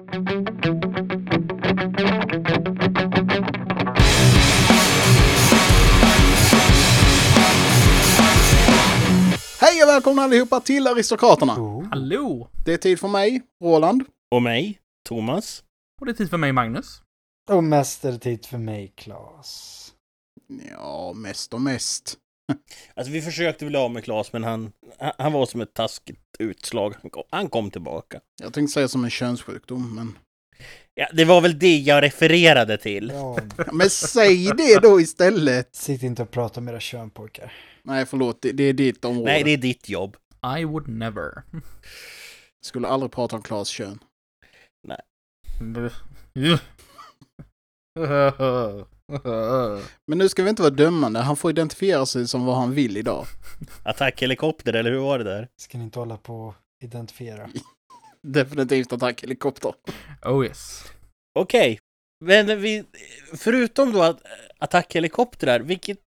Hej och välkomna allihopa till Aristokraterna! Oh. Hallå! Det är tid för mig, Roland. Och mig, Thomas. Och det är tid för mig, Magnus. Och mästertid för mig, Klas. Ja, mest och mest. Alltså vi försökte bli av med Claes, men han, han- var som ett taskigt utslag. Han kom, han kom tillbaka. Jag tänkte säga som en könssjukdom, men... Ja, det var väl det jag refererade till. Ja, Men säg det då istället! sitt inte och prata med era kön, pojkar. Nej, förlåt, det, det är ditt område. Nej, det är ditt jobb. I would never. Skulle aldrig prata om Klas kön. Men nu ska vi inte vara dömande, han får identifiera sig som vad han vill idag. Attackhelikopter, eller hur var det där? Ska ni inte hålla på och identifiera? Definitivt attackhelikopter. oh yes. Okej, men vi, förutom då att attackhelikoptrar, vilket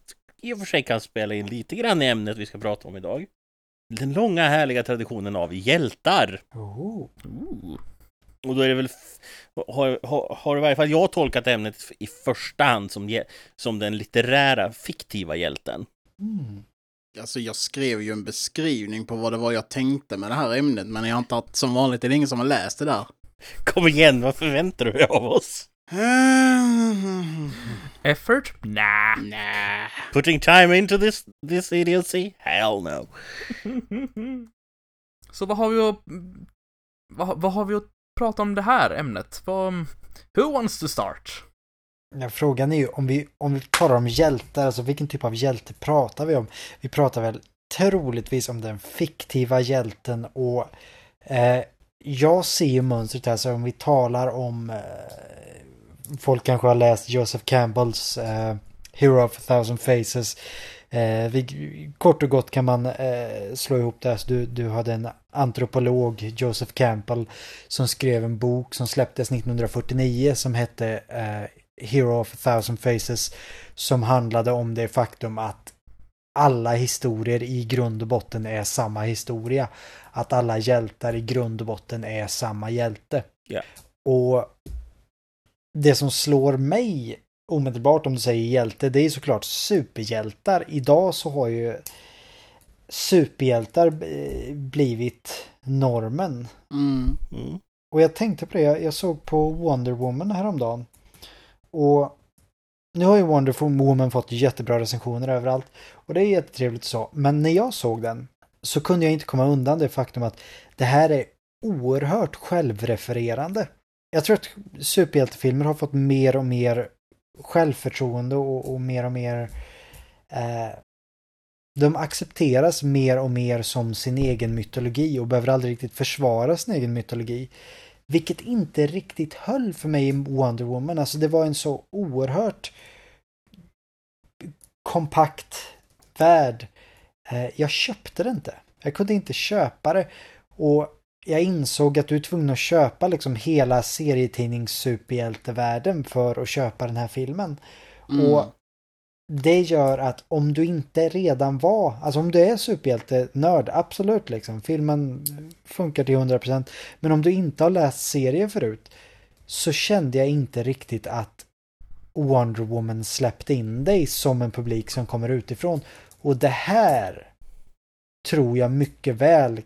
i och för sig kan spela in lite grann i ämnet vi ska prata om idag. Den långa härliga traditionen av hjältar. Oh. Ooh. Och då är det väl, har, har, har i varje fall jag tolkat ämnet i första hand som, som den litterära fiktiva hjälten. Mm. Alltså jag skrev ju en beskrivning på vad det var jag tänkte med det här ämnet, men jag har inte haft, som vanligt, det är ingen som har läst det där. Kom igen, vad förväntar du dig av oss? Effort? Nah. Nej. Putting time into this, this idiocy? Hell no. Så vad har vi att... Vad, vad har vi att prata om det här ämnet? Vad... Who wants to start? Ja, frågan är ju om vi, om vi talar om hjältar, alltså vilken typ av hjälte pratar vi om? Vi pratar väl troligtvis om den fiktiva hjälten och eh, jag ser ju mönstret här, så om vi talar om eh, folk kanske har läst Joseph Campbells eh, Hero of a thousand faces. Eh, vi, kort och gott kan man eh, slå ihop det här. Så du, du hade en antropolog, Joseph Campbell, som skrev en bok som släpptes 1949 som hette eh, Hero of a thousand faces. Som handlade om det faktum att alla historier i grund och botten är samma historia. Att alla hjältar i grund och botten är samma hjälte. Ja. Och det som slår mig omedelbart om du säger hjälte, det är såklart superhjältar. Idag så har ju superhjältar blivit normen. Mm. Mm. Och jag tänkte på det, jag, jag såg på Wonder Woman häromdagen. Och nu har ju Wonder Woman fått jättebra recensioner överallt. Och det är jättetrevligt så. Men när jag såg den så kunde jag inte komma undan det faktum att det här är oerhört självrefererande. Jag tror att superhjältefilmer har fått mer och mer självförtroende och, och mer och mer eh, de accepteras mer och mer som sin egen mytologi och behöver aldrig riktigt försvara sin egen mytologi. Vilket inte riktigt höll för mig i Wonder Woman. Alltså det var en så oerhört kompakt värld. Eh, Jag köpte det inte. Jag kunde inte köpa det. Och jag insåg att du är tvungen att köpa liksom hela serietidnings-superhjältevärlden för att köpa den här filmen. Mm. Och det gör att om du inte redan var, alltså om du är superhjältenörd, absolut liksom, filmen funkar till 100%. Men om du inte har läst serien förut så kände jag inte riktigt att Wonder Woman släppte in dig som en publik som kommer utifrån. Och det här tror jag mycket väl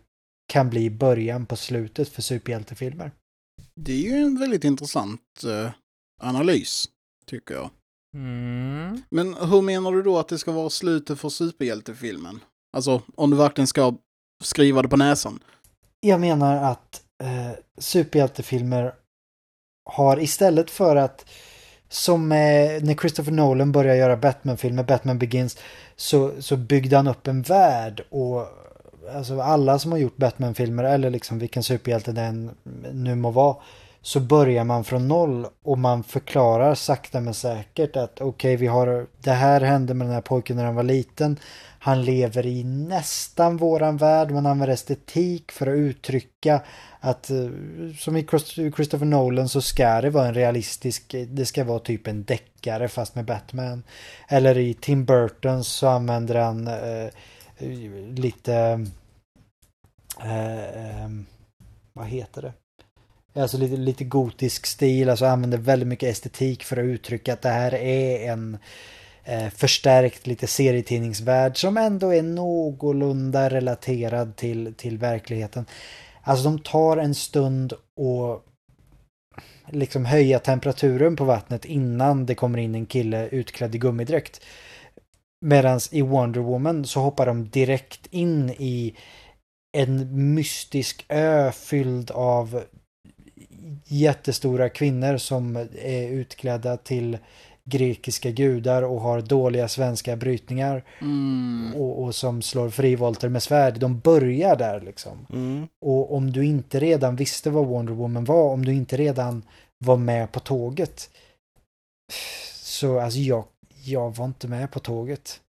kan bli början på slutet för superhjältefilmer. Det är ju en väldigt intressant eh, analys, tycker jag. Mm. Men hur menar du då att det ska vara slutet för superhjältefilmen? Alltså, om du verkligen ska skriva det på näsan. Jag menar att eh, superhjältefilmer har istället för att som eh, när Christopher Nolan började göra Batman-filmer, Batman Begins, så, så byggde han upp en värld och alltså alla som har gjort Batman-filmer eller liksom vilken superhjälte den nu må vara så börjar man från noll och man förklarar sakta men säkert att okej vi har det här hände med den här pojken när han var liten. Han lever i nästan våran värld, man använder estetik för att uttrycka att eh, som i Christopher Nolan så ska det vara en realistisk, det ska vara typ en deckare fast med Batman. Eller i Tim Burton så använder han eh, eh lite, eh, eh, vad heter det? Alltså lite, lite gotisk stil, alltså använder väldigt mycket estetik för att uttrycka att det här är en eh, förstärkt lite serietidningsvärld som ändå är någorlunda relaterad till, till verkligheten. Alltså de tar en stund och liksom höja temperaturen på vattnet innan det kommer in en kille utklädd i gummidräkt. Medan i Wonder Woman så hoppar de direkt in i en mystisk ö fylld av jättestora kvinnor som är utklädda till grekiska gudar och har dåliga svenska brytningar Mm. och, och som slår frivolter med svärd. De börjar där liksom. Mm. Och om du inte redan visste vad Wonder Woman var, om du inte redan var med på tåget. Så alltså jag, jag var inte med på tåget.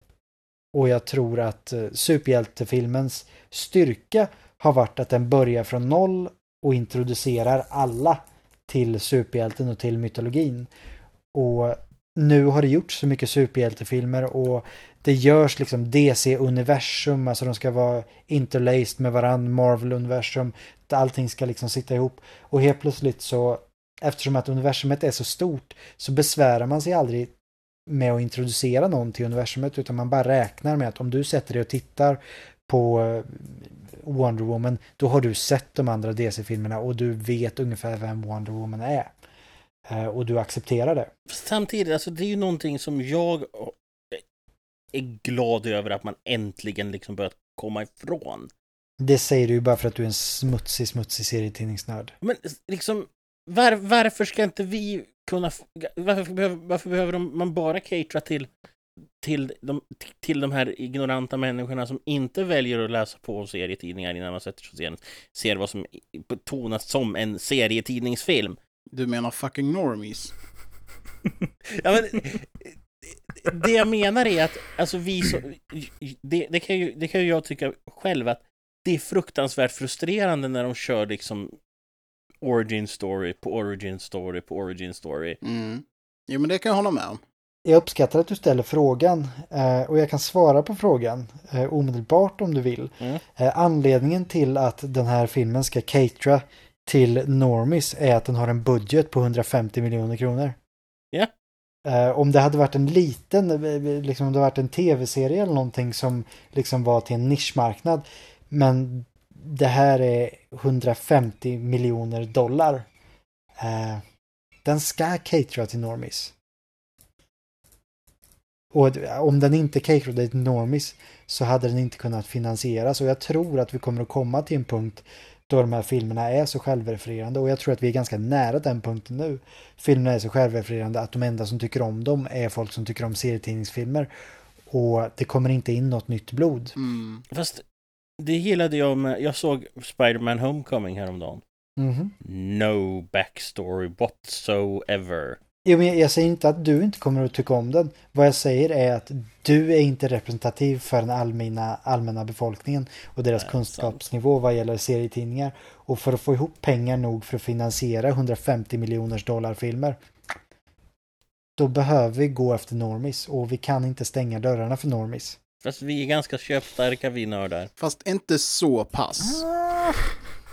Och jag tror att eh, superhjältefilmens styrka har varit att den börjar från noll och introducerar alla till superhjälten och till mytologin. Och nu har det gjorts så mycket superhjältefilmer och det görs liksom DC-universum, alltså de ska vara interlaced med varandra, Marvel-universum, allting ska liksom sitta ihop. Och helt plötsligt så, eftersom att universumet är så stort, så besvärar man sig aldrig med att introducera någon till universumet, utan man bara räknar med att om du sätter dig och tittar på eh, Wonder Woman, då har du sett de andra DC-filmerna och du vet ungefär vem Wonder Woman är. Eh, Och du accepterar det. Samtidigt, alltså det är ju någonting som jag är glad över att man äntligen liksom börjat komma ifrån. Det säger du ju bara för att du är en smutsig, smutsig serietidningsnörd. Men liksom, var, varför ska inte vi kunna... Varför behöver, varför behöver de, man bara catera till, till, de, till de här ignoranta människorna som inte väljer att läsa på serietidningar innan man sätter sig och ser, ser vad som betonas som en serietidningsfilm? Du menar fucking normies? Ja, men, det jag menar är att alltså vi så, det, det, kan ju, det kan ju jag tycka själv att det är fruktansvärt frustrerande när de kör liksom origin story på origin story på origin story. Mm. Jo men det kan jag hålla med om. Jag uppskattar att du ställer frågan eh, och jag kan svara på frågan eh, omedelbart om du vill. Mm. Eh, Anledningen till att den här filmen ska catera till Normis är att den har en budget på 150 miljoner kronor. Ja. Eh, Om det hade varit en liten, liksom om det varit en tv-serie eller någonting som liksom var till en nischmarknad. Men det här är 150 miljoner dollar. Den ska catera till Normis. Och om den inte caterade till Normis så hade den inte kunnat finansieras och jag tror att vi kommer att komma till en punkt då de här filmerna är så självrefererande och jag tror att vi är ganska nära den punkten nu. Filmerna är så självrefererande att de enda som tycker om dem är folk som tycker om serietidningsfilmer och det kommer inte in något nytt blod. Mm. Fast det gillade jag med, jag såg Spider-Man Homecoming häromdagen. Mhm. No backstory whatsoever. Jo, men jag säger inte att du inte kommer att tycka om den. Vad jag säger är att du är inte representativ för den allmänna, allmänna befolkningen och deras Nej, kunskapsnivå vad gäller serietidningar. Och för att få ihop pengar nog för att finansiera 150 miljoners dollar filmer då behöver vi gå efter normis och vi kan inte stänga dörrarna för normis. Fast vi är ganska köpstarka vi nördar. Fast inte så pass.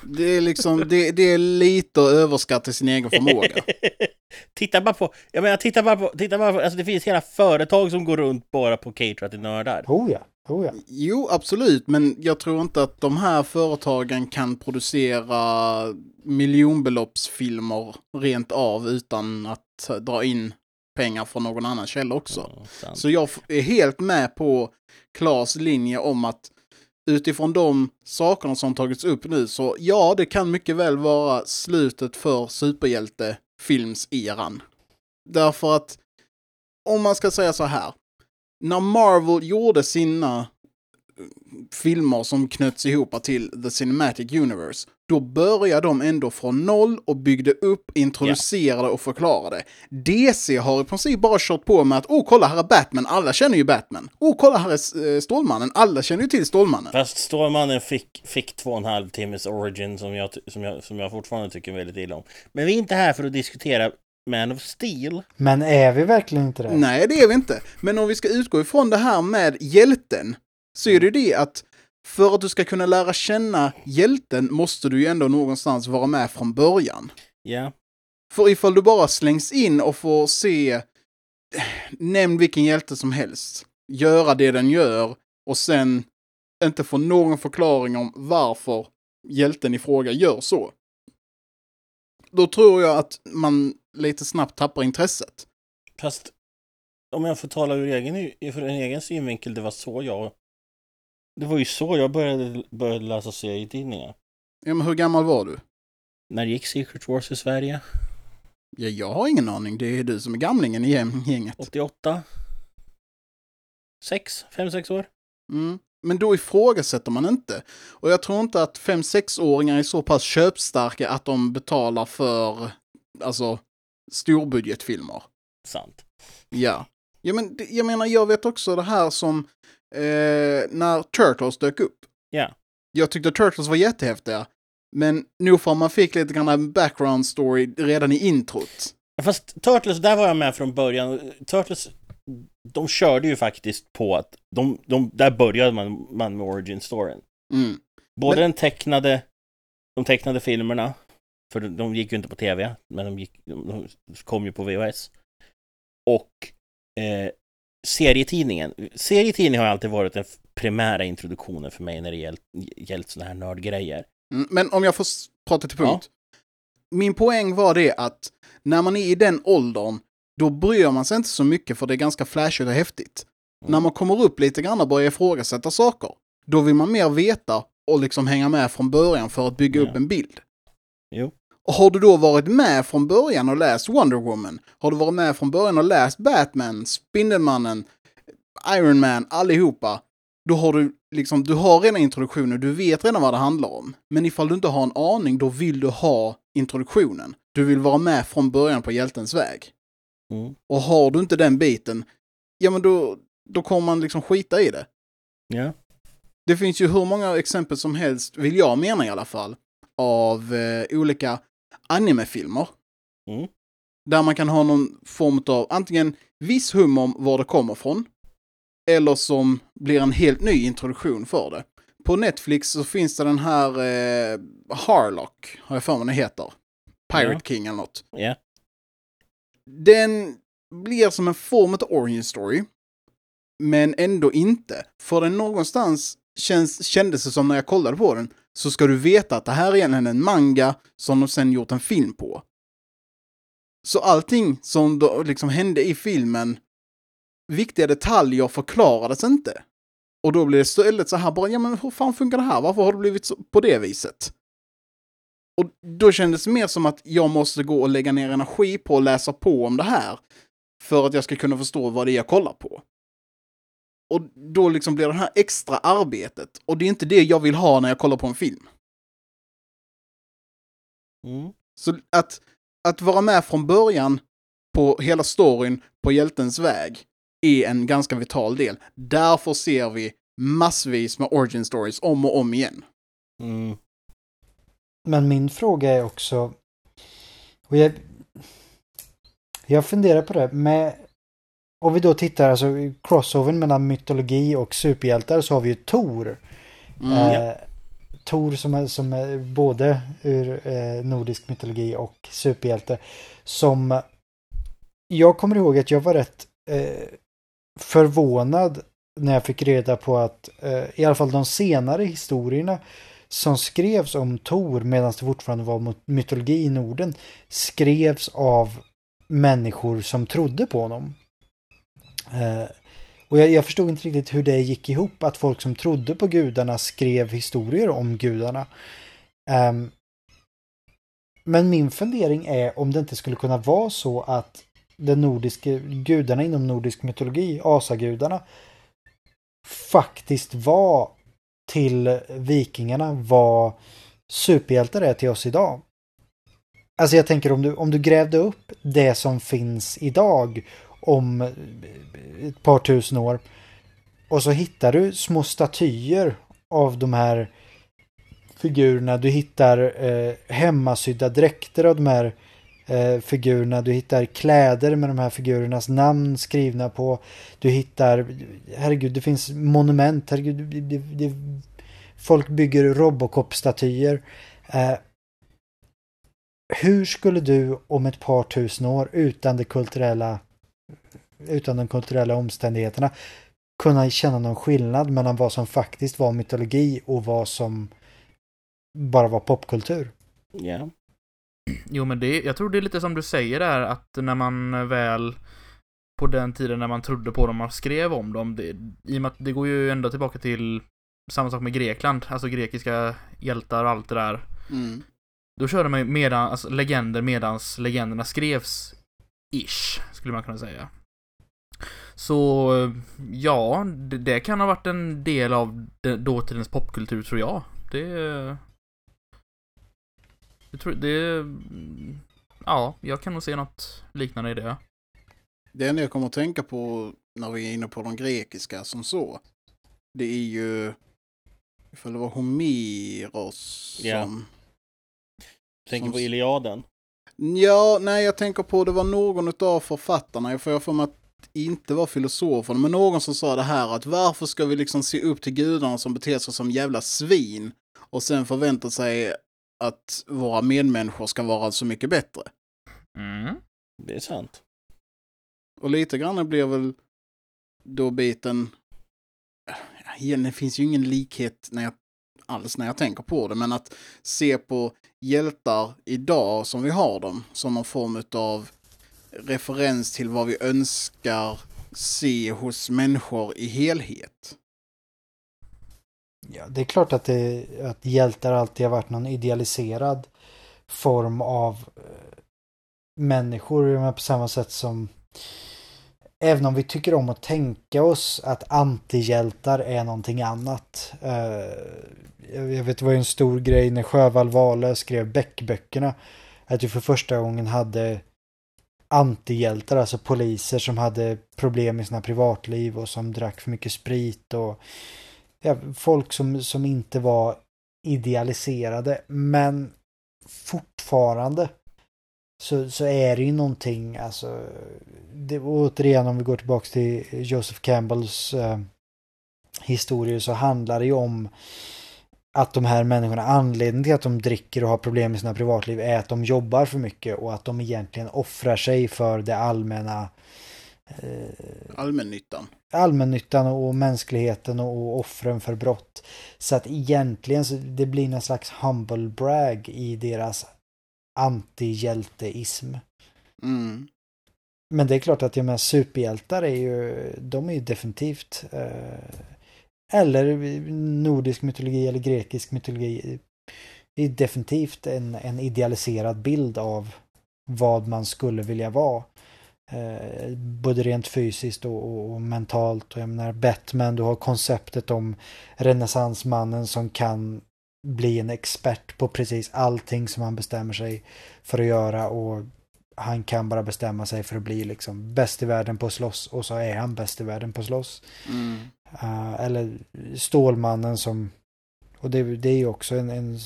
Det är liksom, det, det är lite att överskatta sin egen förmåga. titta bara på, jag menar titta bara på, titta bara på, alltså det finns hela företag som går runt bara på catera till nördar. Oh ja, oh ja. Jo, absolut, men jag tror inte att de här företagen kan producera miljonbeloppsfilmer rent av utan att dra in pengar från någon annan källa också. Sant. Så jag är helt med på Klas linje om att utifrån de sakerna som tagits upp nu så ja, det kan mycket väl vara slutet för superhjältefilmseran. Därför att om man ska säga så här. När Marvel gjorde sina eh, filmer som knöts ihop till The Cinematic Universe, då började de ändå från noll och byggde upp, introducerade och förklarade. DC har i princip bara kört på med att oh, kolla här är Batman, alla känner ju Batman. Oh, kolla här är eh, Stålmannen, alla känner ju till Stålmannen. Fast Stålmannen fick, fick två och en halv timmes origin som jag, som, jag, som jag fortfarande tycker väldigt illa om. Men vi är inte här för att diskutera Man of Steel. Men är vi verkligen inte det? Nej, det är vi inte. Men om vi ska utgå ifrån det här med hjälten, så är det ju det att för att du ska kunna lära känna hjälten måste du ju ändå någonstans vara med från början. Ja. För ifall du bara slängs in och får se, nämn vilken hjälte som helst, göra det den gör och sen inte få någon förklaring om varför hjälten i fråga gör så. Då tror jag att man lite snabbt tappar intresset. Fast om jag får tala ur egen, för en egen synvinkel, det var så jag... Det var ju så jag började, började läsa serietidningar. Ja, men hur gammal var du? När gick Secret Wars i Sverige? Ja, jag har ingen aning. Det är du som är gamlingen i gänget. 88? 6? 5-6 år? Mm. Men då ifrågasätter man inte. Och jag tror inte att 5-6-åringar är så pass köpstarka att de betalar för, alltså, storbudgetfilmer. Sant. Ja. ja men, jag menar, jag vet också det här som eh, när Turtles dök upp. Ja. Jag tyckte Turtles var jättehäftiga. Men nog för man fick lite grann en background story redan i introt. Fast Turtles, där var jag med från början. Turtles, de körde ju faktiskt på att de, de, där började man, man med origin storyn. Mm. Både Men- den tecknade, de tecknade filmerna, för de, de gick ju inte på tv, men de, gick, de, de kom ju på VHS. Och eh, serietidningen. Serietidningen har alltid varit den primära introduktionen för mig när det gällt, gällt sådana här nördgrejer. Mm, Men om jag får prata till punkt. Min poäng var det att när man är i den åldern, då bryr man sig inte så mycket för det är ganska flashigt och häftigt. Mm. När man kommer upp lite grann och börjar ifrågasätta saker, då vill man mer veta och liksom hänga med från början för att bygga Ja. upp en bild. Jo. Och har du då varit med från början och läst Wonder Woman, har du varit med från början och läst Batman, Spindelmannen, Iron Man, allihopa, då har du liksom, du har redan introduktionen, du vet redan vad det handlar om. Men ifall du inte har en aning, då vill du ha introduktionen. Du vill vara med från början på hjältens väg. Mm. Och har du inte den biten, ja men då, då kommer man liksom skita i det. Ja. Det finns ju hur många exempel som helst, vill jag mena i alla fall, av eh, olika animefilmer. Mm. Där man kan ha någon form av antingen viss hum om var det kommer från, eller som blir en helt ny introduktion för det. På Netflix så finns det den här eh, Harlock, har jag för mig den heter. Pirate Ja. King eller något. Ja. Den blir som en form av origin story. Men ändå inte. För den någonstans känns, kändes det som när jag kollade på den, så ska du veta att det här är egentligen en manga som de sen gjort en film på. Så allting som då liksom hände i filmen, viktiga detaljer förklarades inte. Och då blir det istället så här bara, ja men hur fan funkar det här? Varför har det blivit så, på det viset? Och då kändes det mer som att jag måste gå och lägga ner energi på att läsa på om det här. För att jag ska kunna förstå vad det är jag kollar på. Och då liksom blir det här extra arbetet. Och det är inte det jag vill ha när jag kollar på en film. Mm. Så att, att vara med från början på hela storyn på hjältens väg är en ganska vital del. Därför ser vi massvis med origin stories om och om igen. Mm. Men min fråga är också... Och jag, jag funderar på det med... Om vi då tittar, alltså crossovern mellan mytologi och superhjältar så har vi ju Tor. Mm. Eh, Tor som är, som är både ur eh, nordisk mytologi och superhjälte. Som jag kommer ihåg att jag var rätt eh, förvånad när jag fick reda på att eh, i alla fall de senare historierna som skrevs om Tor medan det fortfarande var mytologi i Norden skrevs av människor som trodde på honom. Eh, och jag, jag förstod inte riktigt hur det gick ihop att folk som trodde på gudarna skrev historier om gudarna. Um, men min fundering är om det inte skulle kunna vara så att den nordiska gudarna inom nordisk mytologi, asagudarna, faktiskt var till vikingarna vad superhjältar är till oss idag. Alltså jag tänker om du, om du grävde upp det som finns idag om ett par tusen år och så hittar du små statyer av de här figurerna. Du hittar eh, hemmasydda dräkter av de här eh, figurerna. Du hittar kläder med de här figurernas namn skrivna på. Du hittar, herregud, det finns monument. Herregud, det, det, det, folk bygger Robocop-statyer. Eh, hur skulle du om ett par tusen år utan det kulturella utan de kulturella omständigheterna kunna känna någon skillnad mellan vad som faktiskt var mytologi och vad som bara var popkultur? Ja. Jo, men det, jag tror det är lite som du säger där, att när man väl på den tiden när man trodde på dem, man skrev om dem, det, i och med att det går ju ända tillbaka till samma sak med Grekland, alltså grekiska hjältar och allt det där. Mm. Då körde man ju medan, alltså, legender medans legenderna skrevs, ish, skulle man kunna säga. Så, ja, det, det kan ha varit en del av den, dåtidens popkultur tror jag. Det... Jag tror det... Ja, jag kan nog se något liknande i det. Det enda jag kommer att tänka på när vi är inne på de grekiska som så, det är ju ifall det var Homeros som... Tänker Som på Iliaden. Ja, nej jag tänker på det var någon av författarna, jag får jag för mig att inte var filosofen, men någon som sa det här att varför ska vi liksom se upp till gudarna som beter sig som jävla svin och sen förvänta sig att våra medmänniskor ska vara så mycket bättre. Mm. Det är sant. Och lite grann blir väl då biten... Igen, det finns ju ingen likhet när jag, alls när jag tänker på det, men att se på hjältar idag som vi har dem som någon form av referens till vad vi önskar se hos människor i helhet. Ja, det är klart att, det, att hjältar alltid har varit någon idealiserad form av eh, människor men på samma sätt som även om vi tycker om att tänka oss att antihjältar är någonting annat. Eh, jag vet det var ju en stor grej när Sjöwall Wahlöö skrev Beck-böckerna. Att vi för första gången hade antihjältar, alltså poliser som hade problem i sina privatliv och som drack för mycket sprit och ja, folk som, som inte var idealiserade. Men fortfarande så, så är det ju någonting, alltså, det, återigen om vi går tillbaka till Joseph Campbells eh, historier så handlar det ju om att de här människorna, anledningen till att de dricker och har problem i sina privatliv är att de jobbar för mycket och att de egentligen offrar sig för det allmänna eh, Allmännyttan. allmännyttan och mänskligheten och offren för brott. Så att egentligen så det blir någon slags humble brag i deras antihjälteism. Mm. Men det är klart att de här superhjältar är ju, de är ju definitivt eh, eller nordisk mytologi eller grekisk mytologi. Det är definitivt en, en idealiserad bild av vad man skulle vilja vara. Eh, både rent fysiskt och, och, och mentalt. Och jag menar Batman, du har konceptet om renässansmannen som kan bli en expert på precis allting som han bestämmer sig för att göra och han kan bara bestämma sig för att bli liksom bäst i världen på att slåss och så är han bäst i världen på att slåss. Mm. Uh, eller Stålmannen som, och det, det är ju också en, en,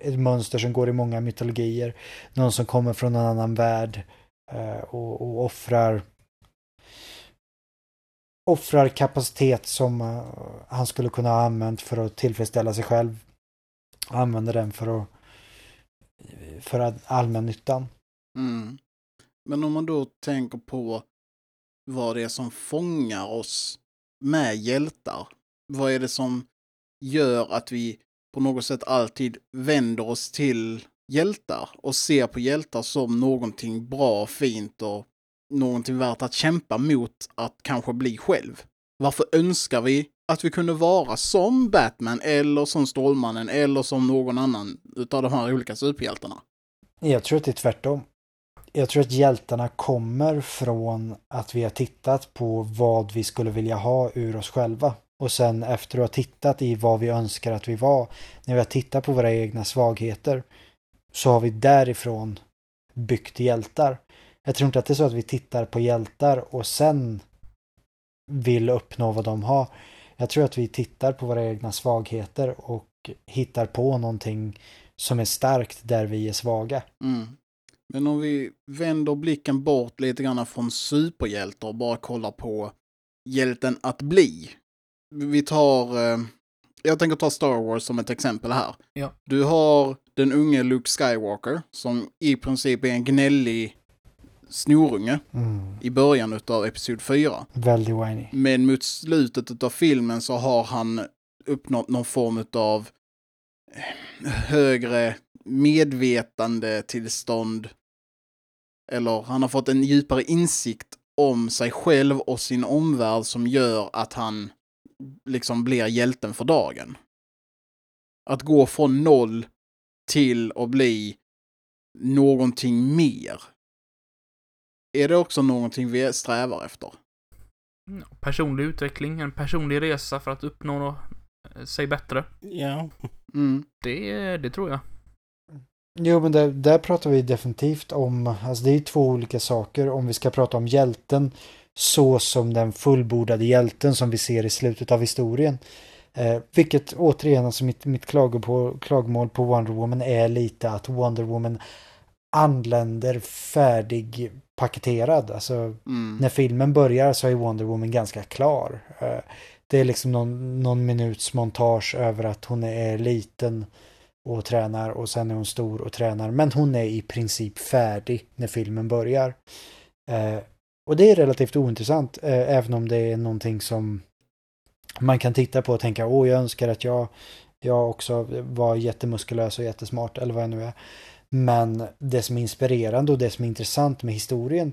ett mönster som går i många mytologier. Någon som kommer från en annan värld uh, och, och offrar offrar kapacitet som uh, han skulle kunna ha använt för att tillfredsställa sig själv. Använder den för att för allmännyttan. Mm. Men om man då tänker på vad det är som fångar oss med hjältar. Vad är det som gör att vi på något sätt alltid vänder oss till hjältar och ser på hjältar som någonting bra, fint och någonting värt att kämpa mot att kanske bli själv. Varför önskar vi att vi kunde vara som Batman eller som Stålmannen eller som någon annan utav de här olika superhjältarna? Jag tror att det är tvärtom. Jag tror att hjältarna kommer från att vi har tittat på vad vi skulle vilja ha ur oss själva. Och sen efter att ha tittat i vad vi önskar att vi var, när vi har tittat på våra egna svagheter, så har vi därifrån byggt hjältar. Jag tror inte att det är så att vi tittar på hjältar och sen vill uppnå vad de har. Jag tror att vi tittar på våra egna svagheter och hittar på någonting som är starkt där vi är svaga. Mm. Men om vi vänder blicken bort lite grann från superhjältar och bara kollar på hjälten att bli. Vi tar eh, jag tänker ta Star Wars som ett exempel här. Ja. Du har den unge Luke Skywalker som i princip är en gnällig snorunge Mm. i början av Episod 4. Väldigt whiny. Men mot slutet av filmen så har han uppnått någon form av högre medvetande tillstånd. Eller han har fått en djupare insikt om sig själv och sin omvärld som gör att han liksom blir hjälten för dagen. Att gå från noll till att bli någonting mer. Är det också någonting vi strävar efter? Personlig utveckling, en personlig resa för att uppnå eh, sig bättre. Ja. Mm. Det, det tror jag. Jo, men där, där pratar vi definitivt om, alltså det är två olika saker. Om vi ska prata om hjälten så som den fullbordade hjälten som vi ser i slutet av historien. Eh, vilket återigen, alltså mitt, mitt klagomål på Wonder Woman är lite att Wonder Woman anländer färdig paketerad. Alltså Mm. när filmen börjar så är Wonder Woman ganska klar. Eh, Det är liksom någon, någon minuts montage över att hon är liten och tränar och sen är hon stor och tränar. Men hon är i princip färdig när filmen börjar. Eh, och det är relativt ointressant, eh, även om det är någonting som man kan titta på och tänka, åh, jag önskar att jag, jag också var jättemuskulös och jättesmart, eller vad jag nu är. Men det som är inspirerande och det som är intressant med historien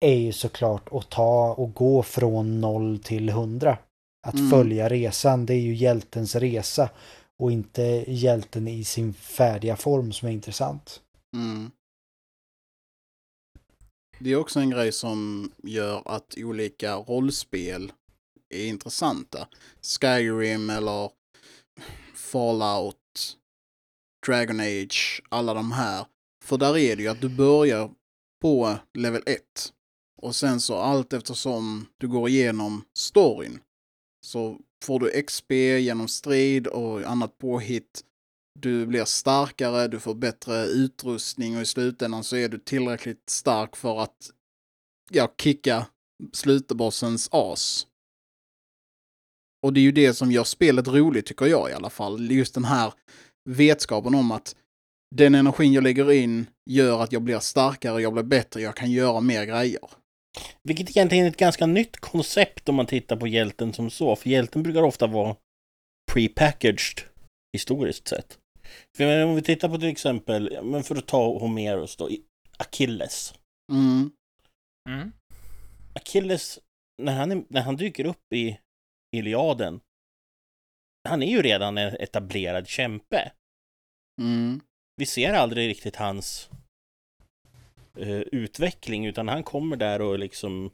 är ju såklart att ta och gå från noll till hundra. Att Mm. följa resan, det är ju hjältens resa och inte hjälten i sin färdiga form som är intressant. Mm. Det är också en grej som gör att olika rollspel är intressanta. Skyrim eller Fallout, Dragon Age, alla de här. För där är det ju att du börjar på level 1. Och sen så allt eftersom du går igenom storyn så får du XP genom strid och annat påhitt. Du blir starkare, du får bättre utrustning och i slutändan så är du tillräckligt stark för att ja, kicka slutbossens as. Och det är ju det som gör spelet roligt tycker jag i alla fall. Just den här vetskapen om att den energin jag lägger in gör att jag blir starkare, jag blir bättre, jag kan göra mer grejer. Vilket egentligen är ett ganska nytt koncept om man tittar på hjälten som så. För hjälten brukar ofta vara prepackaged historiskt sett. För om vi tittar på till exempel, men för att ta Homeros då, Achilles. Mm, Mm. Achilles, när han, är, när han dyker upp i Iliaden, han är ju redan en etablerad kämpe. mm, Vi ser aldrig riktigt hans eh, utveckling, utan han kommer där och liksom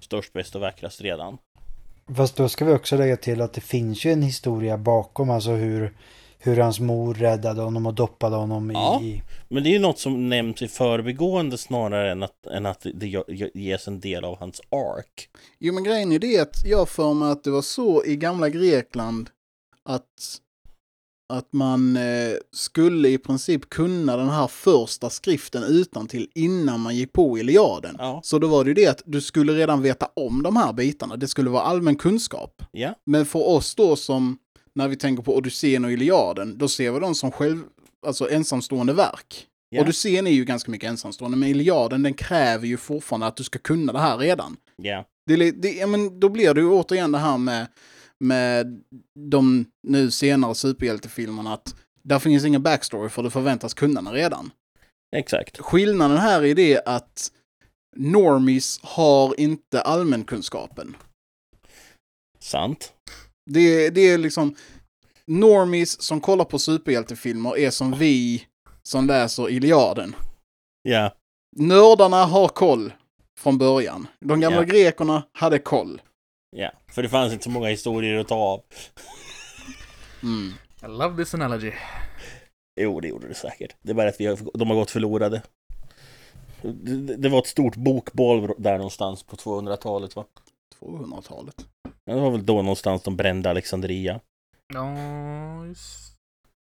störst, bäst och vackrast redan. Fast då ska vi också lägga till att det finns ju en historia bakom, alltså hur, hur hans mor räddade honom och doppade honom Ja. i... Men det är ju något som nämns i förbigående snarare än att, än att det ge- ges en del av hans ark. Jo men grejen är det att jag för mig att det var så i gamla Grekland att, att man eh, skulle i princip kunna den här första skriften utan till innan man gick på Iliaden. Ja. Så då var det ju det att du skulle redan veta om de här bitarna. Det skulle vara allmän kunskap. Ja. Men för oss då som, när vi tänker på Odysseen och Iliaden, då ser vi dem som själv, alltså ensamstående verk. Ja. Odysseen är ju ganska mycket ensamstående, men Iliaden den kräver ju fortfarande att du ska kunna det här redan. Ja. Det, det, ja, men då blir det ju återigen det här med, med de nu senare superhjältefilmerna att där finns ingen backstory för du förväntas kunna den redan. Exakt. Skillnaden här är det att normies har inte allmänkunskapen. Sant. Det, det är liksom normies som kollar på superhjältefilmer är som vi som läser Iliaden. Ja. Nördarna har koll från början. De gamla Ja. grekerna hade koll. Ja. För det fanns inte så många historier att ta av. Mm. I love this analogy. Jo, det gjorde det säkert. Det är bara att vi har, de har gått förlorade. Det, det var ett stort bokbål där någonstans på 200-talet va? 200-talet. Ja, Det var väl då någonstans de brände Alexandria. Ja, just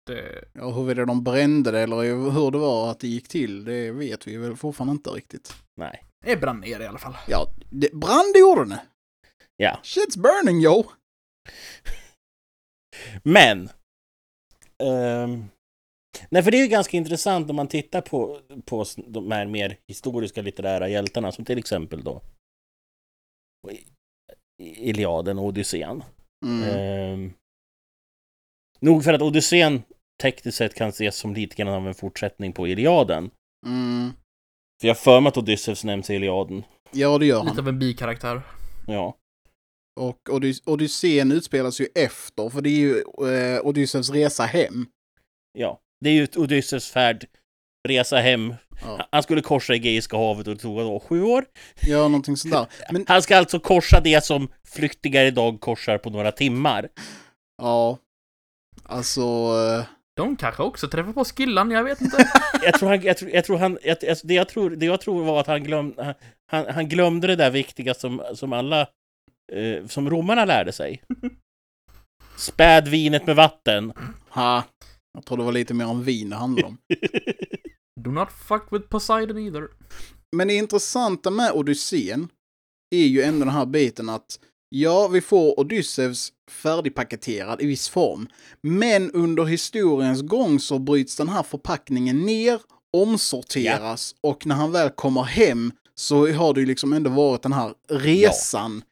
det. Ja, huruvida de brände det eller hur det var att det gick till, det vet vi väl fortfarande inte riktigt. Nej. Det brann ner i alla fall. Ja, det, brand gjorde det! Ja. Shit's burning, yo! Men... ehm, nej, för det är ju ganska intressant om man tittar på, på de här mer historiska litterära hjältarna, som till exempel då Iliaden och Odysseen. Mm. Ehm, nog för att Odysseen tekniskt sett kan ses som lite grann av en fortsättning på Iliaden. Mm. För jag har för mig att Odysseus nämns i Iliaden. Ja, det gör Lite han. av en bikaraktär. Ja. Och Odys- Odysseen utspelas ju efter, för det är ju eh, Odysseus resa hem. Ja. Det är ju Odysseus färd, resa hem. Ja, Han skulle korsa Egeiska havet och det tog då sju år. ja någonting sådär. Men Han ska alltså korsa det som flyktingar idag korsar på några timmar. ja, alltså... eh, De kanske också träffar på Skillan, jag vet inte. Jag tror han, jag tror, jag tror han, jag, det, jag tror, det jag tror var att han, glöm, han, han glömde det där viktiga som, som alla, eh, som romarna lärde sig. Späd vinet med vatten. Ha! Jag tror det var lite mer om vin det handlade om. Do not fuck with Poseidon either. Men det intressanta med Odysseen är ju ändå den här biten att ja, vi får Odysseus färdigpaketerad i viss form. Men under historiens gång så bryts den här förpackningen ner, omsorteras och när han väl kommer hem så har det ju liksom ändå varit den här resan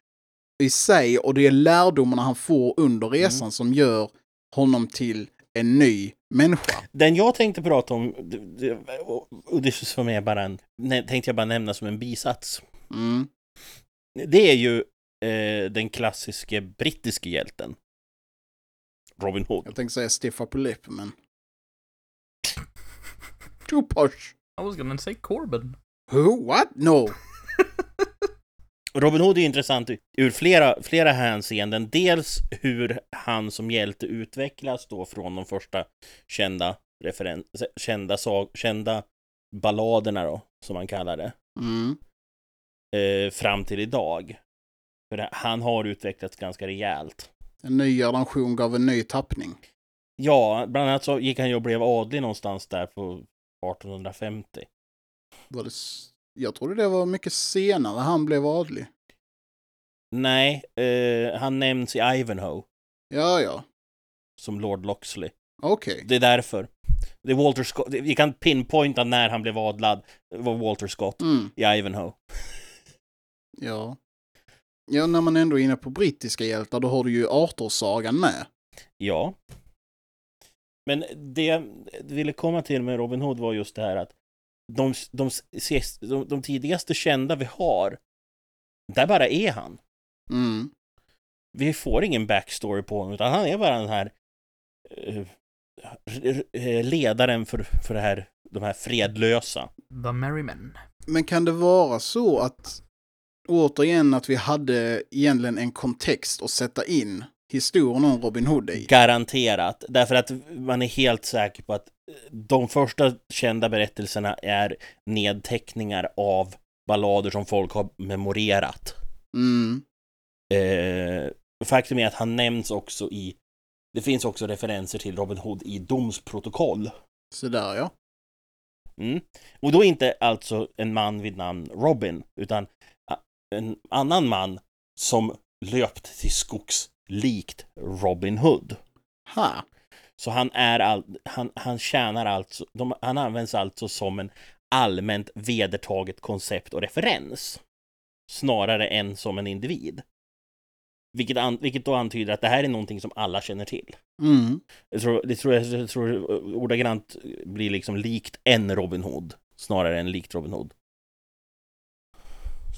i sig och det är lärdomarna han får under resan som gör honom till en ny människa. Den jag tänkte prata om, det- det- mig är bara en, tänkte jag bara nämna som en bisats. Mm. Det är ju eh, den klassiske brittiske hjälten. Robin Hood. Jag tänkte säga stiff upper lip, men... Too posh. I was gonna say Corbin. Who? What? No. Robin Hood är intressant ur flera, flera hänseenden. Dels hur han som hjälte utvecklas då från de första kända referen- kända, sag- kända balladerna då, som man kallar det, Mm. eh, fram till idag. För han har utvecklats ganska rejält. En ny generation gav en ny tappning. Ja, bland annat så gick han ju och blev adlig någonstans där på 1850. Var det... Jag trodde det var mycket senare han blev adlig. Nej, eh, han nämns i Ivanhoe Ja, ja. som Lord Loxley. Okej. Det är därför. Det är Walter Scott. Vi kan pinpointa när han blev adlad. Det var Walter Scott Mm. i Ivanhoe. Ja. Ja, när man ändå är inne på brittiska hjältar, då har du ju Arthur-sagan med. Ja. Men det jag ville komma till med Robin Hood var just det här att de, de, de, de tidigaste kända vi har, där bara är han. Mm. Vi får ingen backstory på honom, utan han är bara den här r- ledaren för, för det här, de här fredlösa. The Merry Men. Men kan det vara så att återigen att vi hade egentligen en kontext att sätta in historien om Robin Hood i? Garanterat. Därför att man är helt säker på att de första kända berättelserna är nedteckningar av ballader som folk har memorerat. Mm. Eh, faktum är att han nämns också i... Det finns också referenser till Robin Hood i domsprotokoll. Så där ja. Mm. Och då inte alltså en man vid namn Robin, utan a- en annan man som löpt till skogs likt Robin Hood. Ha. Så han är all, han, han tjänar alltså, de, han används alltså som en allmänt vedertaget koncept och referens. Snarare än som en individ. Vilket, an, vilket då antyder att det här är någonting som alla känner till. Mm. Jag tror, det tror jag, jag tror ordagrant blir liksom likt en Robin Hood, snarare än likt Robin Hood.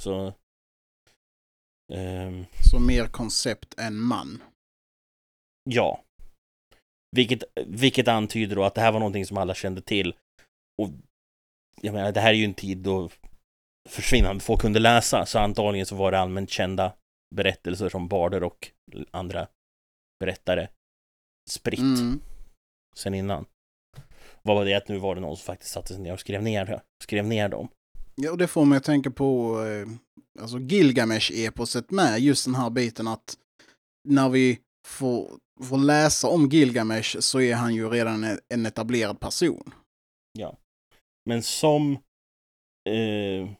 Så... ehm, Så mer koncept än man. Ja. Vilket, vilket antyder då att det här var någonting som alla kände till. Och jag menar, det här är ju en tid då försvinnande få kunde läsa, så antagligen så var det allmänt kända berättelser som barder och andra berättare spritt Mm. sen innan. Vad var det att nu var det någon som faktiskt satte sig ner och skrev ner, skrev ner dem. Ja, och det får mig att tänka på eh, alltså Gilgamesh-eposet med, just den här biten att när vi får, får läsa om Gilgamesh så är han ju redan en- etablerad person. Ja, Men som eh,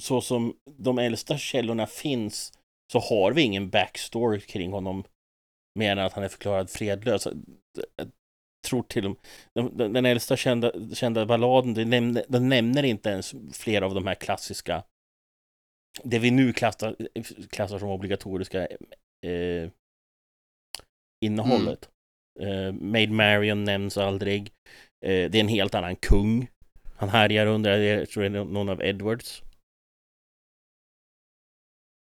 så som de äldsta källorna finns så har vi ingen backstory kring honom Mer än att han är förklarad fredlös. Tror till och med, den, äldsta kända, kända balladen, den nämner, den nämner inte ens flera av de här klassiska, det vi nu klassar, klassar som obligatoriska eh, innehållet. Eh, Maid Marian nämns aldrig. Eh, det är en helt annan kung. Han härjar under, jag tror det är någon av Edwards.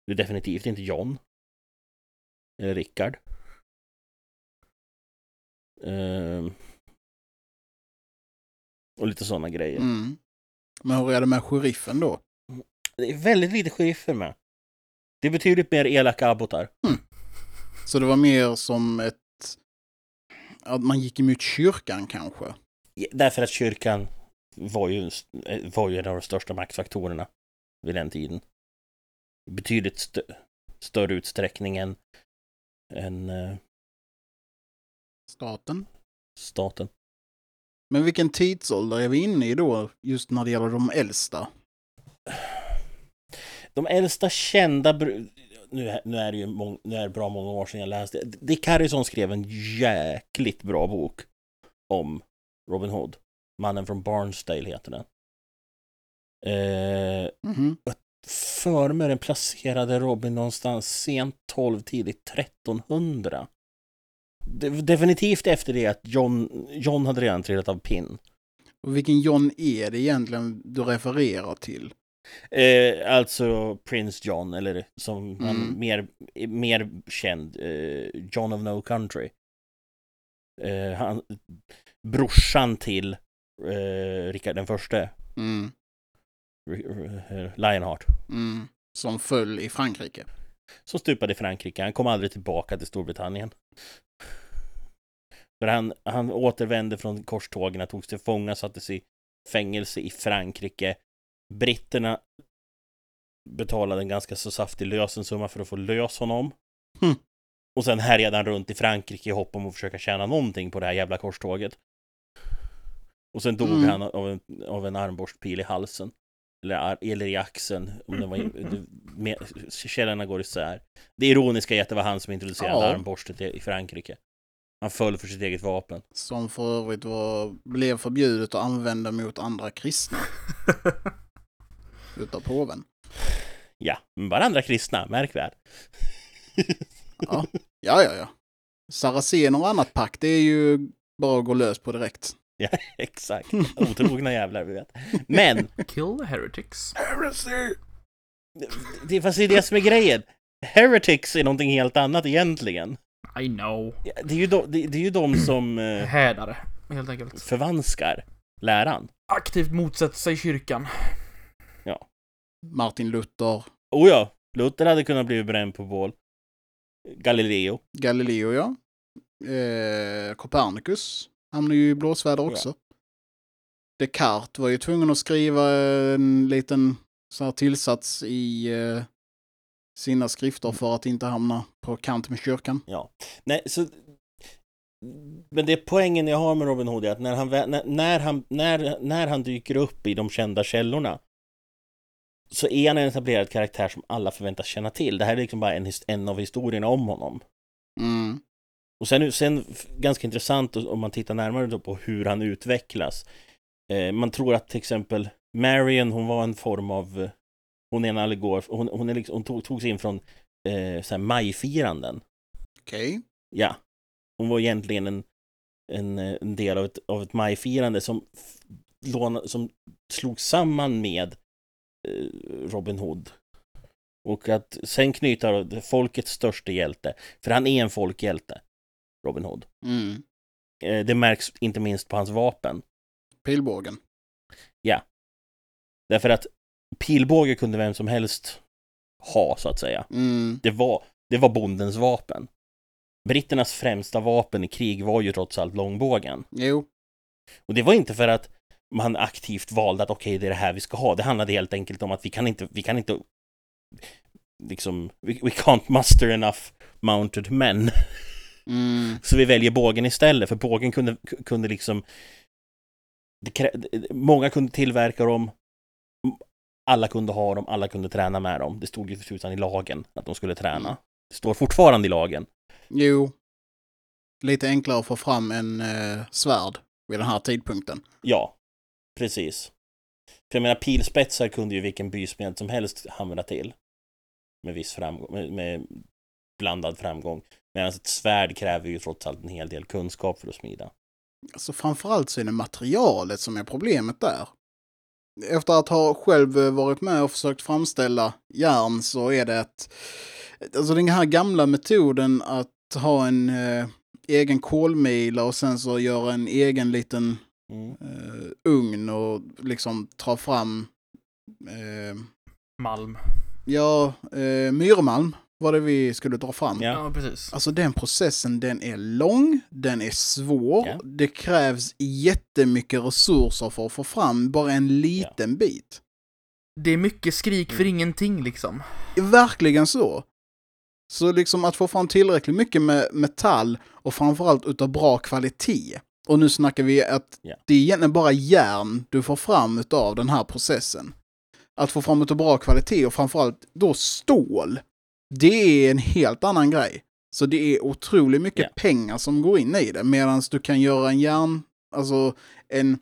Det är definitivt inte John. Eller Rickard. Ehm. och lite sådana grejer. Mm. Men hur är det med sheriffen då? Det är väldigt lite sheriffer med. Det är betydligt mer elaka abbotar. Så det var mer som ett... Att man gick emot kyrkan kanske? Därför att kyrkan var ju, var ju en av de största maktfaktorerna vid den tiden. Betydligt st större utsträckning än, än eh, Staten? staten. Men vilken tidsålder är vi inne i då, just när det gäller de äldsta? De äldsta kända... Nu, är- nu är det ju mång, nu är det bra många år sedan jag läste. Dick Harrison skrev en jäkligt bra bok om Robin Hood. Mannen från Barnsdale heter den. Eh, Mhm. för mig den placerade Robin någonstans sent 12, tidigt 1300. De- Definitivt efter det att John, John hade redan trillat av pinn. Och vilken John är det egentligen du refererar till? Eh, alltså Prince John, eller som han Mm. mer, mer känd, eh, John of No Country. Eh, han, brorsan till eh, Rickard den förste, Mm. eh, Lionheart, Mm. Som föll i Frankrike. Som stupade i Frankrike. Han kom aldrig tillbaka till Storbritannien. För han, han återvände från korstågen, togs till fånga, sattes i fängelse i Frankrike. Britterna betalade en ganska så saftig lösensumma för att få lös honom. Hm. Och sen härjade han runt i Frankrike i hopp om att försöka tjäna någonting på det här jävla korståget. Och sen dog Mm. han av en, av en armborstpil i halsen. Eller, eller i axeln. Om det var, det, med, källorna går isär. Det ironiska är att det var han som introducerade Ja. armborstet i, i Frankrike. Han föll för sitt eget vapen. Som för övrigt var, blev förbjudet att använda mot andra kristna utav påven. Ja, men bara andra kristna, märk väl. Ja, ja, ja. ja. Saracener och annat pack, det är ju bara att gå lös på direkt. Ja, exakt. Otrogna jävlar, vi vet. Men, Kill the heretics. det, fast det är det som är grejen. Heretics är någonting helt annat egentligen. I know. Ja, Det är ju de, det, det är ju de som eh, Hädare, helt enkelt. förvanskar läran. Aktivt motsätter sig kyrkan. Martin Luther, Oh ja, Luther hade kunnat bli bränd på bål. Galileo. Galileo, ja. Eh, Copernicus hamnade ju i blåsväder också. Descartes var ju tvungen att skriva en liten så här tillsats i eh, sina skrifter för att inte hamna på kant med kyrkan. Ja. Nej, så... Men det poängen jag har med Robin Hood är att när han, när, när, han, när, när han dyker upp i de kända källorna så är han en etablerad karaktär som alla förväntas känna till. Det här är liksom bara en, en av historierna om honom. Mm. Och sen, sen ganska intressant om man tittar närmare på hur han utvecklas. Eh, man tror att till exempel Marion, hon var en form av, hon är en allegor, hon, hon, är liksom, hon tog, togs in från eh, så här majfiranden. Okej. Ja. Hon var egentligen en, en, en del av ett, av ett majfirande som, låna, som slog samman med eh, Robin Hood. Och att sen knyta folkets största hjälte, för han är en folkhjälte, Robin Hood. Mm. Eh, det märks inte minst på hans vapen. Pilbågen. Därför att pilbåge kunde vem som helst ha, så att säga. Mm. Det var, det var bondens vapen. Britternas främsta vapen i krig var ju trots allt långbågen. Jo. Och det var inte för att man aktivt valde att okej, det är det här vi ska ha. Det handlade helt enkelt om att vi kan inte, vi kan inte liksom, we, we can't muster enough mounted men. Mm. Så vi väljer bågen istället, för bågen kunde, kunde liksom det Många kunde tillverka dem Alla kunde ha dem, alla kunde träna med dem Det stod ju för i lagen att de skulle träna. Det står fortfarande i lagen Jo. lite enklare att få fram en eh, svärd vid den här tidpunkten. Ja, precis. För jag menar, pilspetsar kunde ju vilken bysmed som helst hamra till. Med viss framgång, med, med blandad framgång. Medan ett svärd kräver ju trots allt en hel del kunskap för att smida. Alltså framförallt så är det materialet som är problemet där. Efter att ha själv varit med och försökt framställa järn så är det ett... Alltså den här gamla metoden att ha en eh, egen kolmila och sen så göra en egen liten Mm. eh, ugn och liksom ta fram... Eh, Malm. ja, eh, myrmalm var det vi skulle dra fram. Ja. Ja, precis. Alltså den processen, den är lång, den är svår, Ja. det krävs jättemycket resurser för att få fram bara en liten bit. Det är mycket skrik för Mm. ingenting liksom. Verkligen så. Så liksom att få fram tillräckligt mycket med metall och framförallt utav bra kvalitet. Och nu snackar vi att Ja. det är egentligen bara järn du får fram utav den här processen. Att få fram utav bra kvalitet och framförallt då stål. Det är en helt annan grej. Så det är otroligt mycket Ja. pengar som går in i det. Medan du kan göra en järn, alltså en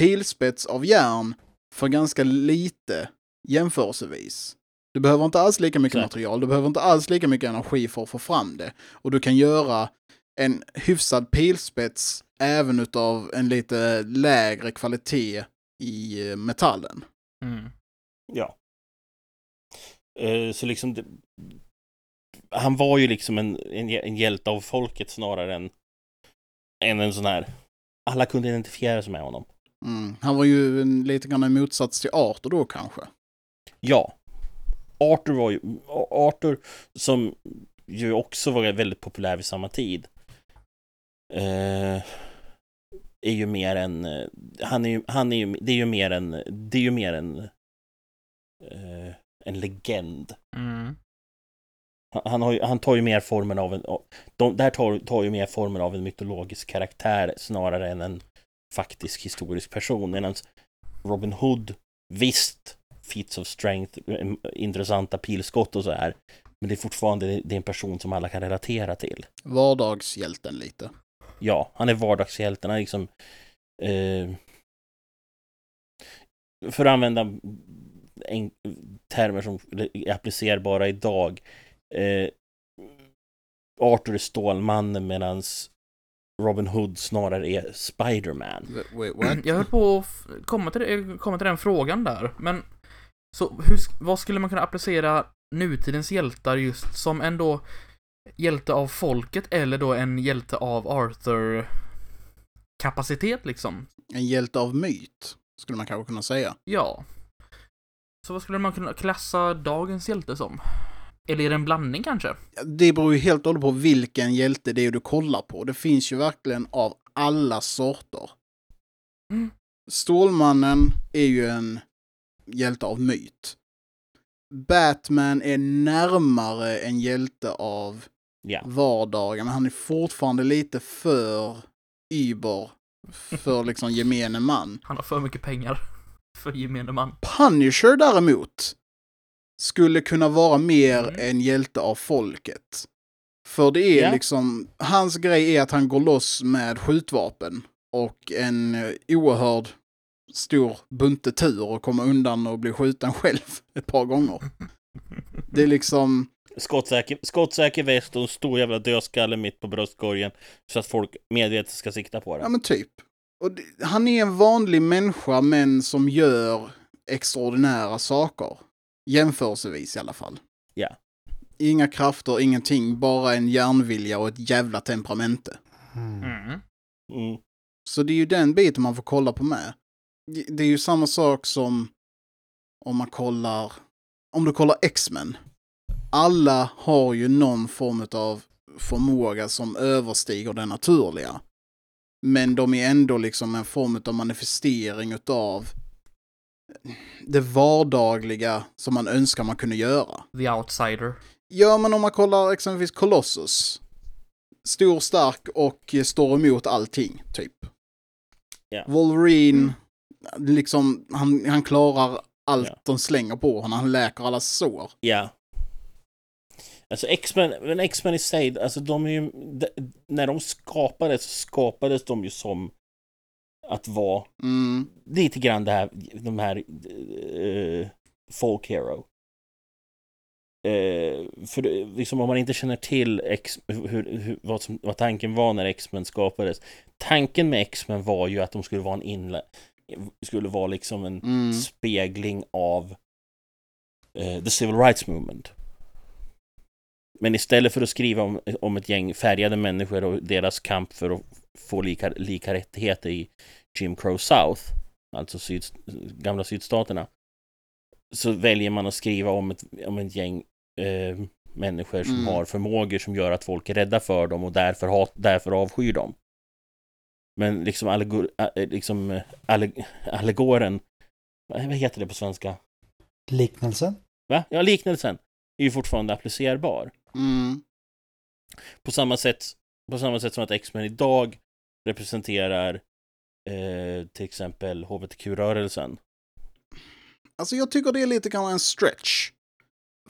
pilspets av järn för ganska lite jämförelsevis. Du behöver inte alls lika mycket Nej. material, du behöver inte alls lika mycket energi för att få fram det. Och du kan göra en hyfsad pilspets även utav en lite lägre kvalitet i eh, metallen. Mm. Ja. Eh, så liksom det, Han var ju liksom en, en, en hjälte av folket snarare än, än en sån här Alla kunde identifiera sig med honom. Mm. Han var ju en, lite grann en motsats till Arthur då kanske. Ja. Arthur var ju Arthur som ju också var väldigt populär vid samma tid. Eh, är ju mer en eh, han är ju, han är ju, det är ju mer en, det är ju mer en eh, en legend. Mm. Han, har ju, han tar ju mer formen av en, de, där tar, tar ju mer formen av en mytologisk karaktär snarare än en faktisk historisk person. Medan Robin Hood, visst, feats of strength, intressanta pilskott och så här. Men det är fortfarande det är en person som alla kan relatera till. Vardagshjälten lite. Ja, han är vardagshjälten. Han är liksom... Eh, för att använda en, termer som är applicerbara idag. Eh, Arthur är Stålmannen medan Robin Hood snarare är Spiderman. Wait? Jag höll på att komma till, det- komma till den frågan där, men så hur, vad skulle man kunna applicera nutidens hjältar just som en då hjälte av folket eller då en hjälte av Arthur kapacitet liksom? En hjälte av myt, skulle man kanske kunna säga. Ja. Så vad skulle man kunna klassa dagens hjälte som? Eller är det en blandning kanske? Det beror ju helt och hållet på vilken hjälte det är du kollar på. Det finns ju verkligen av alla sorter. Mm. Stålmannen är ju en hjälte av myt. Batman är närmare en hjälte av Ja, vardagen, men han är fortfarande lite för yber för liksom gemene man. Han har för mycket pengar för gemene man. Punisher däremot skulle kunna vara mer Mm. en hjälte av folket. För det är Ja. liksom, hans grej är att han går loss med skjutvapen och en eh, oerhörd stor bunte tur och komma undan och bli skjuten själv ett par gånger. Det är liksom, skottsäker, skottsäker väst och en stor jävla dödskalle mitt på bröstkorgen. Så att folk medvetet ska sikta på ja den. men typ. Och det, han är en vanlig människa men som gör extraordinära saker. Jämförelsevis i alla fall. Ja. Inga krafter, ingenting, bara en järnvilja och ett jävla temperamente. Mm. Mm. Mm. Så det är ju den biten man får kolla på med. Det- Det är ju samma sak som om man kollar, om du kollar X-Men. Alla har ju någon form av förmåga som överstiger den naturliga. Men de är ändå liksom en form av manifestering utav det vardagliga som man önskar man kunde göra. The outsider. Ja, men om man kollar exempelvis Colossus. Stor, stark och står emot allting, typ. Ja. Wolverine, liksom, han, han klarar allt Ja. de slänger på honom. Han läker alla sår. Ja. Alltså X-Men, men X-Men i sig, alltså de är ju, de, när de skapades, så skapades de ju som att vara Mm. lite grann det här, de här uh, folk hero. Eh, för liksom om man inte känner till X, hur, hur, vad, som, vad tanken var när X-Men skapades. Tanken med X-Men var ju att de skulle vara en inle, skulle vara liksom en Mm. spegling av eh, the civil rights movement. Men istället för att skriva om, om ett gäng färgade människor och deras kamp för att få lika, lika rättigheter i Jim Crow South, alltså syd, gamla sydstaterna, så väljer man att skriva om ett, om ett gäng eh, människor som Mm. har förmågor som gör att folk är rädda för dem och därför, hat, därför avskyr dem. Men liksom, allegor, äh, liksom eh, alle, allegoren, vad vad heter det på svenska? Liknelsen? Va? Ja, liknelsen är ju fortfarande applicerbar. Mm. På samma sätt, på samma sätt som att X-Men idag representerar eh, till exempel HBTQ-rörelsen. Alltså jag tycker det är lite grann en stretch.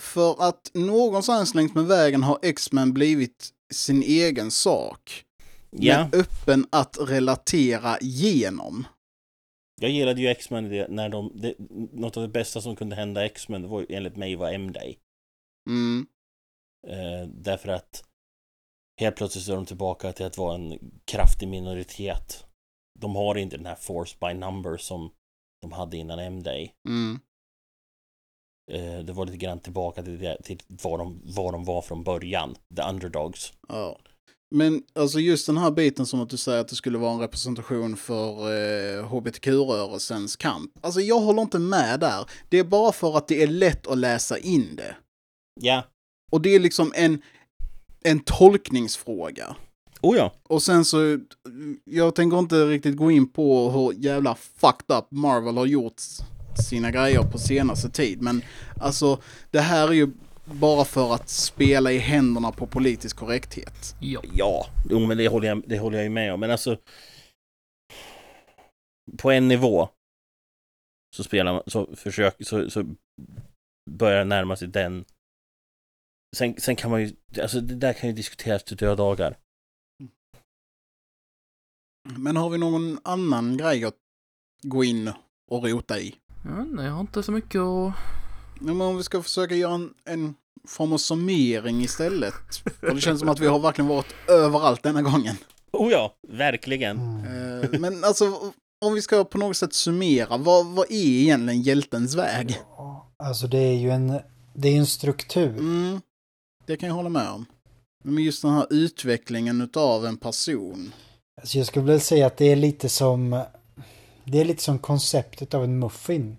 För att någonstans längs med vägen har X-Men blivit sin egen sak. Ja, Men öppen att relatera genom. jag gillade ju X-Men när de, det, något av det bästa som kunde hända X-Men var enligt mig var M-Day. Mm. Eh, därför att helt plötsligt är de tillbaka till att vara en kraftig minoritet. De har inte den här force by number som de hade innan M-Day. Mm. Eh, det var lite grann tillbaka till, det, till vad, de, vad de var från början. The underdogs. Ja. Men alltså just den här biten som att du säger att det skulle vara en representation för eh, hbtq-rörelsens kamp. Alltså jag håller inte med där. Det är bara för att det är lätt att läsa in det. Ja, Och det är liksom en, en tolkningsfråga. Oh ja. Och sen så, jag tänker inte riktigt gå in på hur jävla fucked up Marvel har gjort sina grejer på senaste tid. Men alltså, det här är ju bara för att spela i händerna på politisk korrekthet. Ja. Ja, jo, men det håller, jag, det håller jag ju med om. Men alltså... På en nivå så spelar man, så försöker, så, så börjar närma sig den. Sen, sen kan man ju, alltså det där kan ju diskuteras till döda dagar. Men har vi någon annan grej att gå in och rota i? Ja, nej, jag har inte så mycket att... Ja, Men om vi ska försöka göra en, en form av summering istället. För det känns som att vi har verkligen varit överallt denna gången. Oh ja, verkligen. Mm. Men alltså, om vi ska på något sätt summera, vad, vad är egentligen hjältens väg? Ja, Alltså det är ju en, det är en struktur. Mm, det kan jag hålla med om. Men just den här utvecklingen utav en person. Alltså jag skulle väl säga att det är lite som det är lite som konceptet av en muffin.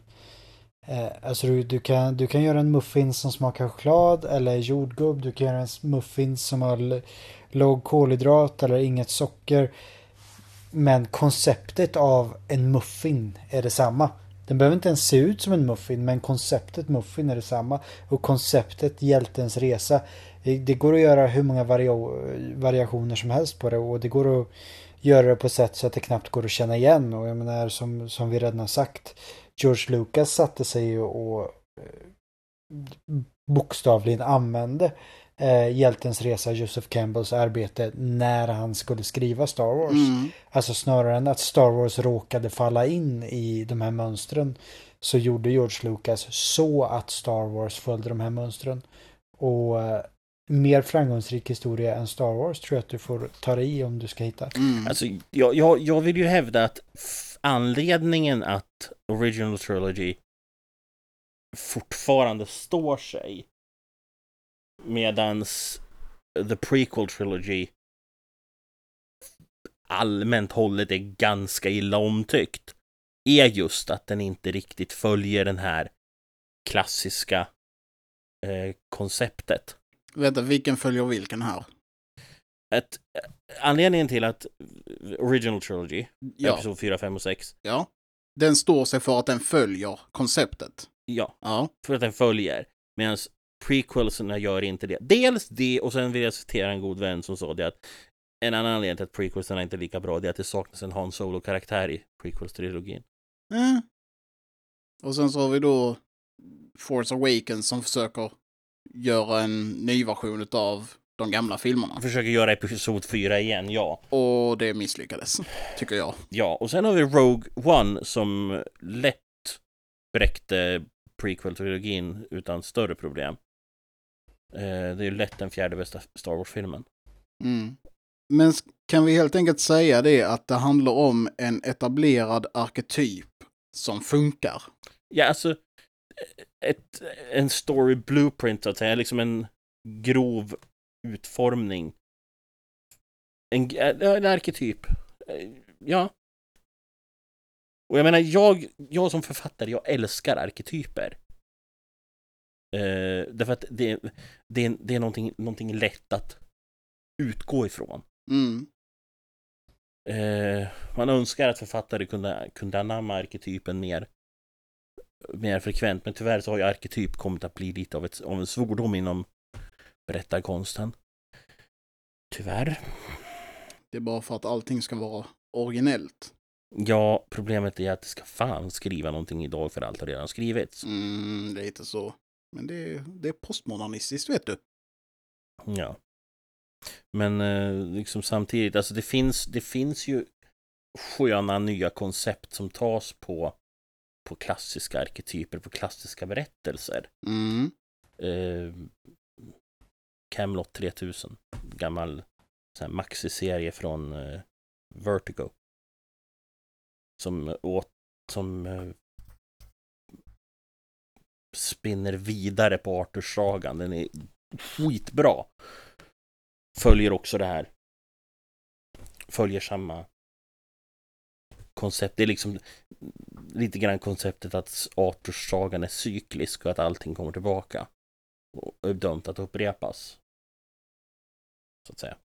Eh, alltså du, du, kan, du kan göra en muffin som smakar choklad eller jordgubb. Du kan göra en muffin som har låg kolhydrat eller inget socker. Men konceptet av en muffin är detsamma. Den behöver inte ens se ut som en muffin men konceptet muffin är detsamma. Och konceptet hjältens resa. Det, det går att göra hur många varia- variationer som helst på det och det går att göra det på sätt så att det knappt går att känna igen. Och jag menar som, som vi redan har sagt. George Lucas satte sig ju och eh, bokstavligen använde eh, Hjältens resa, Joseph Campbells arbete när han skulle skriva Star Wars. Mm. Alltså snarare än att Star Wars råkade falla in i de här mönstren så gjorde George Lucas så att Star Wars följde de här mönstren. Och eh, mer framgångsrik historia än Star Wars tror jag att du får ta dig i om du ska hitta. Mm. Alltså, jag, jag, jag vill ju hävda att anledningen att Original Trilogy fortfarande står sig medans The Prequel Trilogy allmänt hållet är ganska illa omtyckt är just att den inte riktigt följer den här klassiska eh, konceptet. Vänta, vilken följer vilken här? Ett, anledningen till att Original Trilogy, Ja, Episod 4, 5 och 6, ja. Den står sig för att den följer konceptet. ja, Ja. för att den följer. Medan prequelserna gör inte det. Dels det, och sen vill jag citera en god vän som sa det att en annan anledning till att prequelserna inte är lika bra det är att det saknas en Han Solo-karaktär i prequels-trilogin. Eh. Och sen så har vi då Force Awakens som försöker göra en ny version av de gamla filmerna. Försöker göra Episod 4 igen, ja. Och det misslyckades, tycker jag. Ja, och sen har vi Rogue One som lätt bräckte prequel-trilogin utan större problem. Eh, det är ju lätt den fjärde bästa Star Wars-filmen. Mm. Men kan vi helt enkelt säga det att det handlar om en etablerad arketyp som funkar? Ja, alltså ett, en story blueprint så att säga, liksom en grov utformning. En, ja, en arketyp. Eh, Ja. Och jag menar, jag, jag som författare, jag älskar arketyper. Eh, därför att det, det, är- det är någonting, någonting lätt att utgå ifrån. Mm. Eh, man önskar att författare kunde, kunde anamma arketypen mer, mer frekvent, men tyvärr så har ju arketyp kommit att bli lite av, ett, av en svordom inom berättarkonsten. Tyvärr. Det är bara för att allting ska vara originellt. Ja, problemet är att det ska fan skriva någonting idag för allt har redan skrivits. Mm, lite så. Men det är, det är postmodernistiskt, vet du. Ja. Men eh, liksom samtidigt, alltså det finns, det finns ju sköna nya koncept som tas på, på klassiska arketyper, på klassiska berättelser. Mm. eh, Camelot 3000. Gammal maxi-serie från eh, Vertigo. Som, åt, som eh, spinner vidare på Arthurs-sagan. Den är skitbra. Följer också det här. Följer samma koncept. Det är liksom lite grann konceptet att Arthurs-sagan är cyklisk och att allting kommer tillbaka och är dömt att upprepas. Så att säga.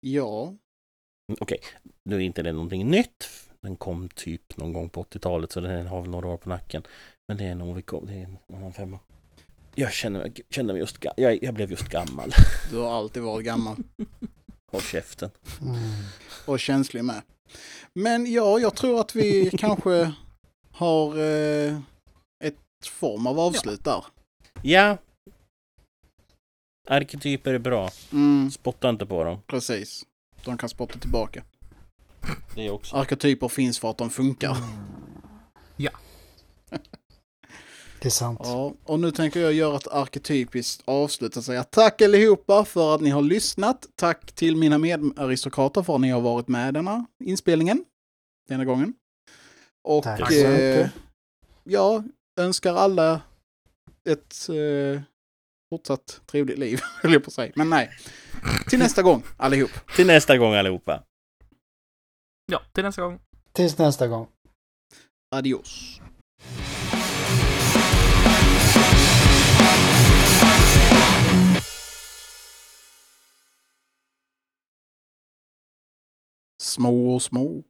Ja, Okej, nu är inte det någonting nytt. Den kom typ någon gång på 80-talet så den har väl några år på nacken. Men det är nog vi kom, det är en annan femma. Jag känner, mig- känner mig just, jag, jag blev just gammal. du har alltid varit gammal. Håll käften. Mm. Och känslig med. Men ja, jag tror att vi kanske har eh, ett form av avslut där. Ja. Arketyper är bra. Mm, Spotta inte på dem. precis. De kan spotta tillbaka. Det är också. Arketyper finns för att de funkar. Det är sant. Ja, och nu tänker jag göra ett arketypiskt avslut och säga tack allihopa för att ni har lyssnat. Tack till mina medaristokrater för att ni har varit med denna inspelningen. Denna gången. Och Tack så eh, mycket. ja, önskar alla ett eh, fortsatt trevligt liv, höll jag på att säga. Men nej. Till nästa gång, allihop. Till nästa gång allihopa. Ja, till nästa gång. Tills nästa gång. Adios. Och små.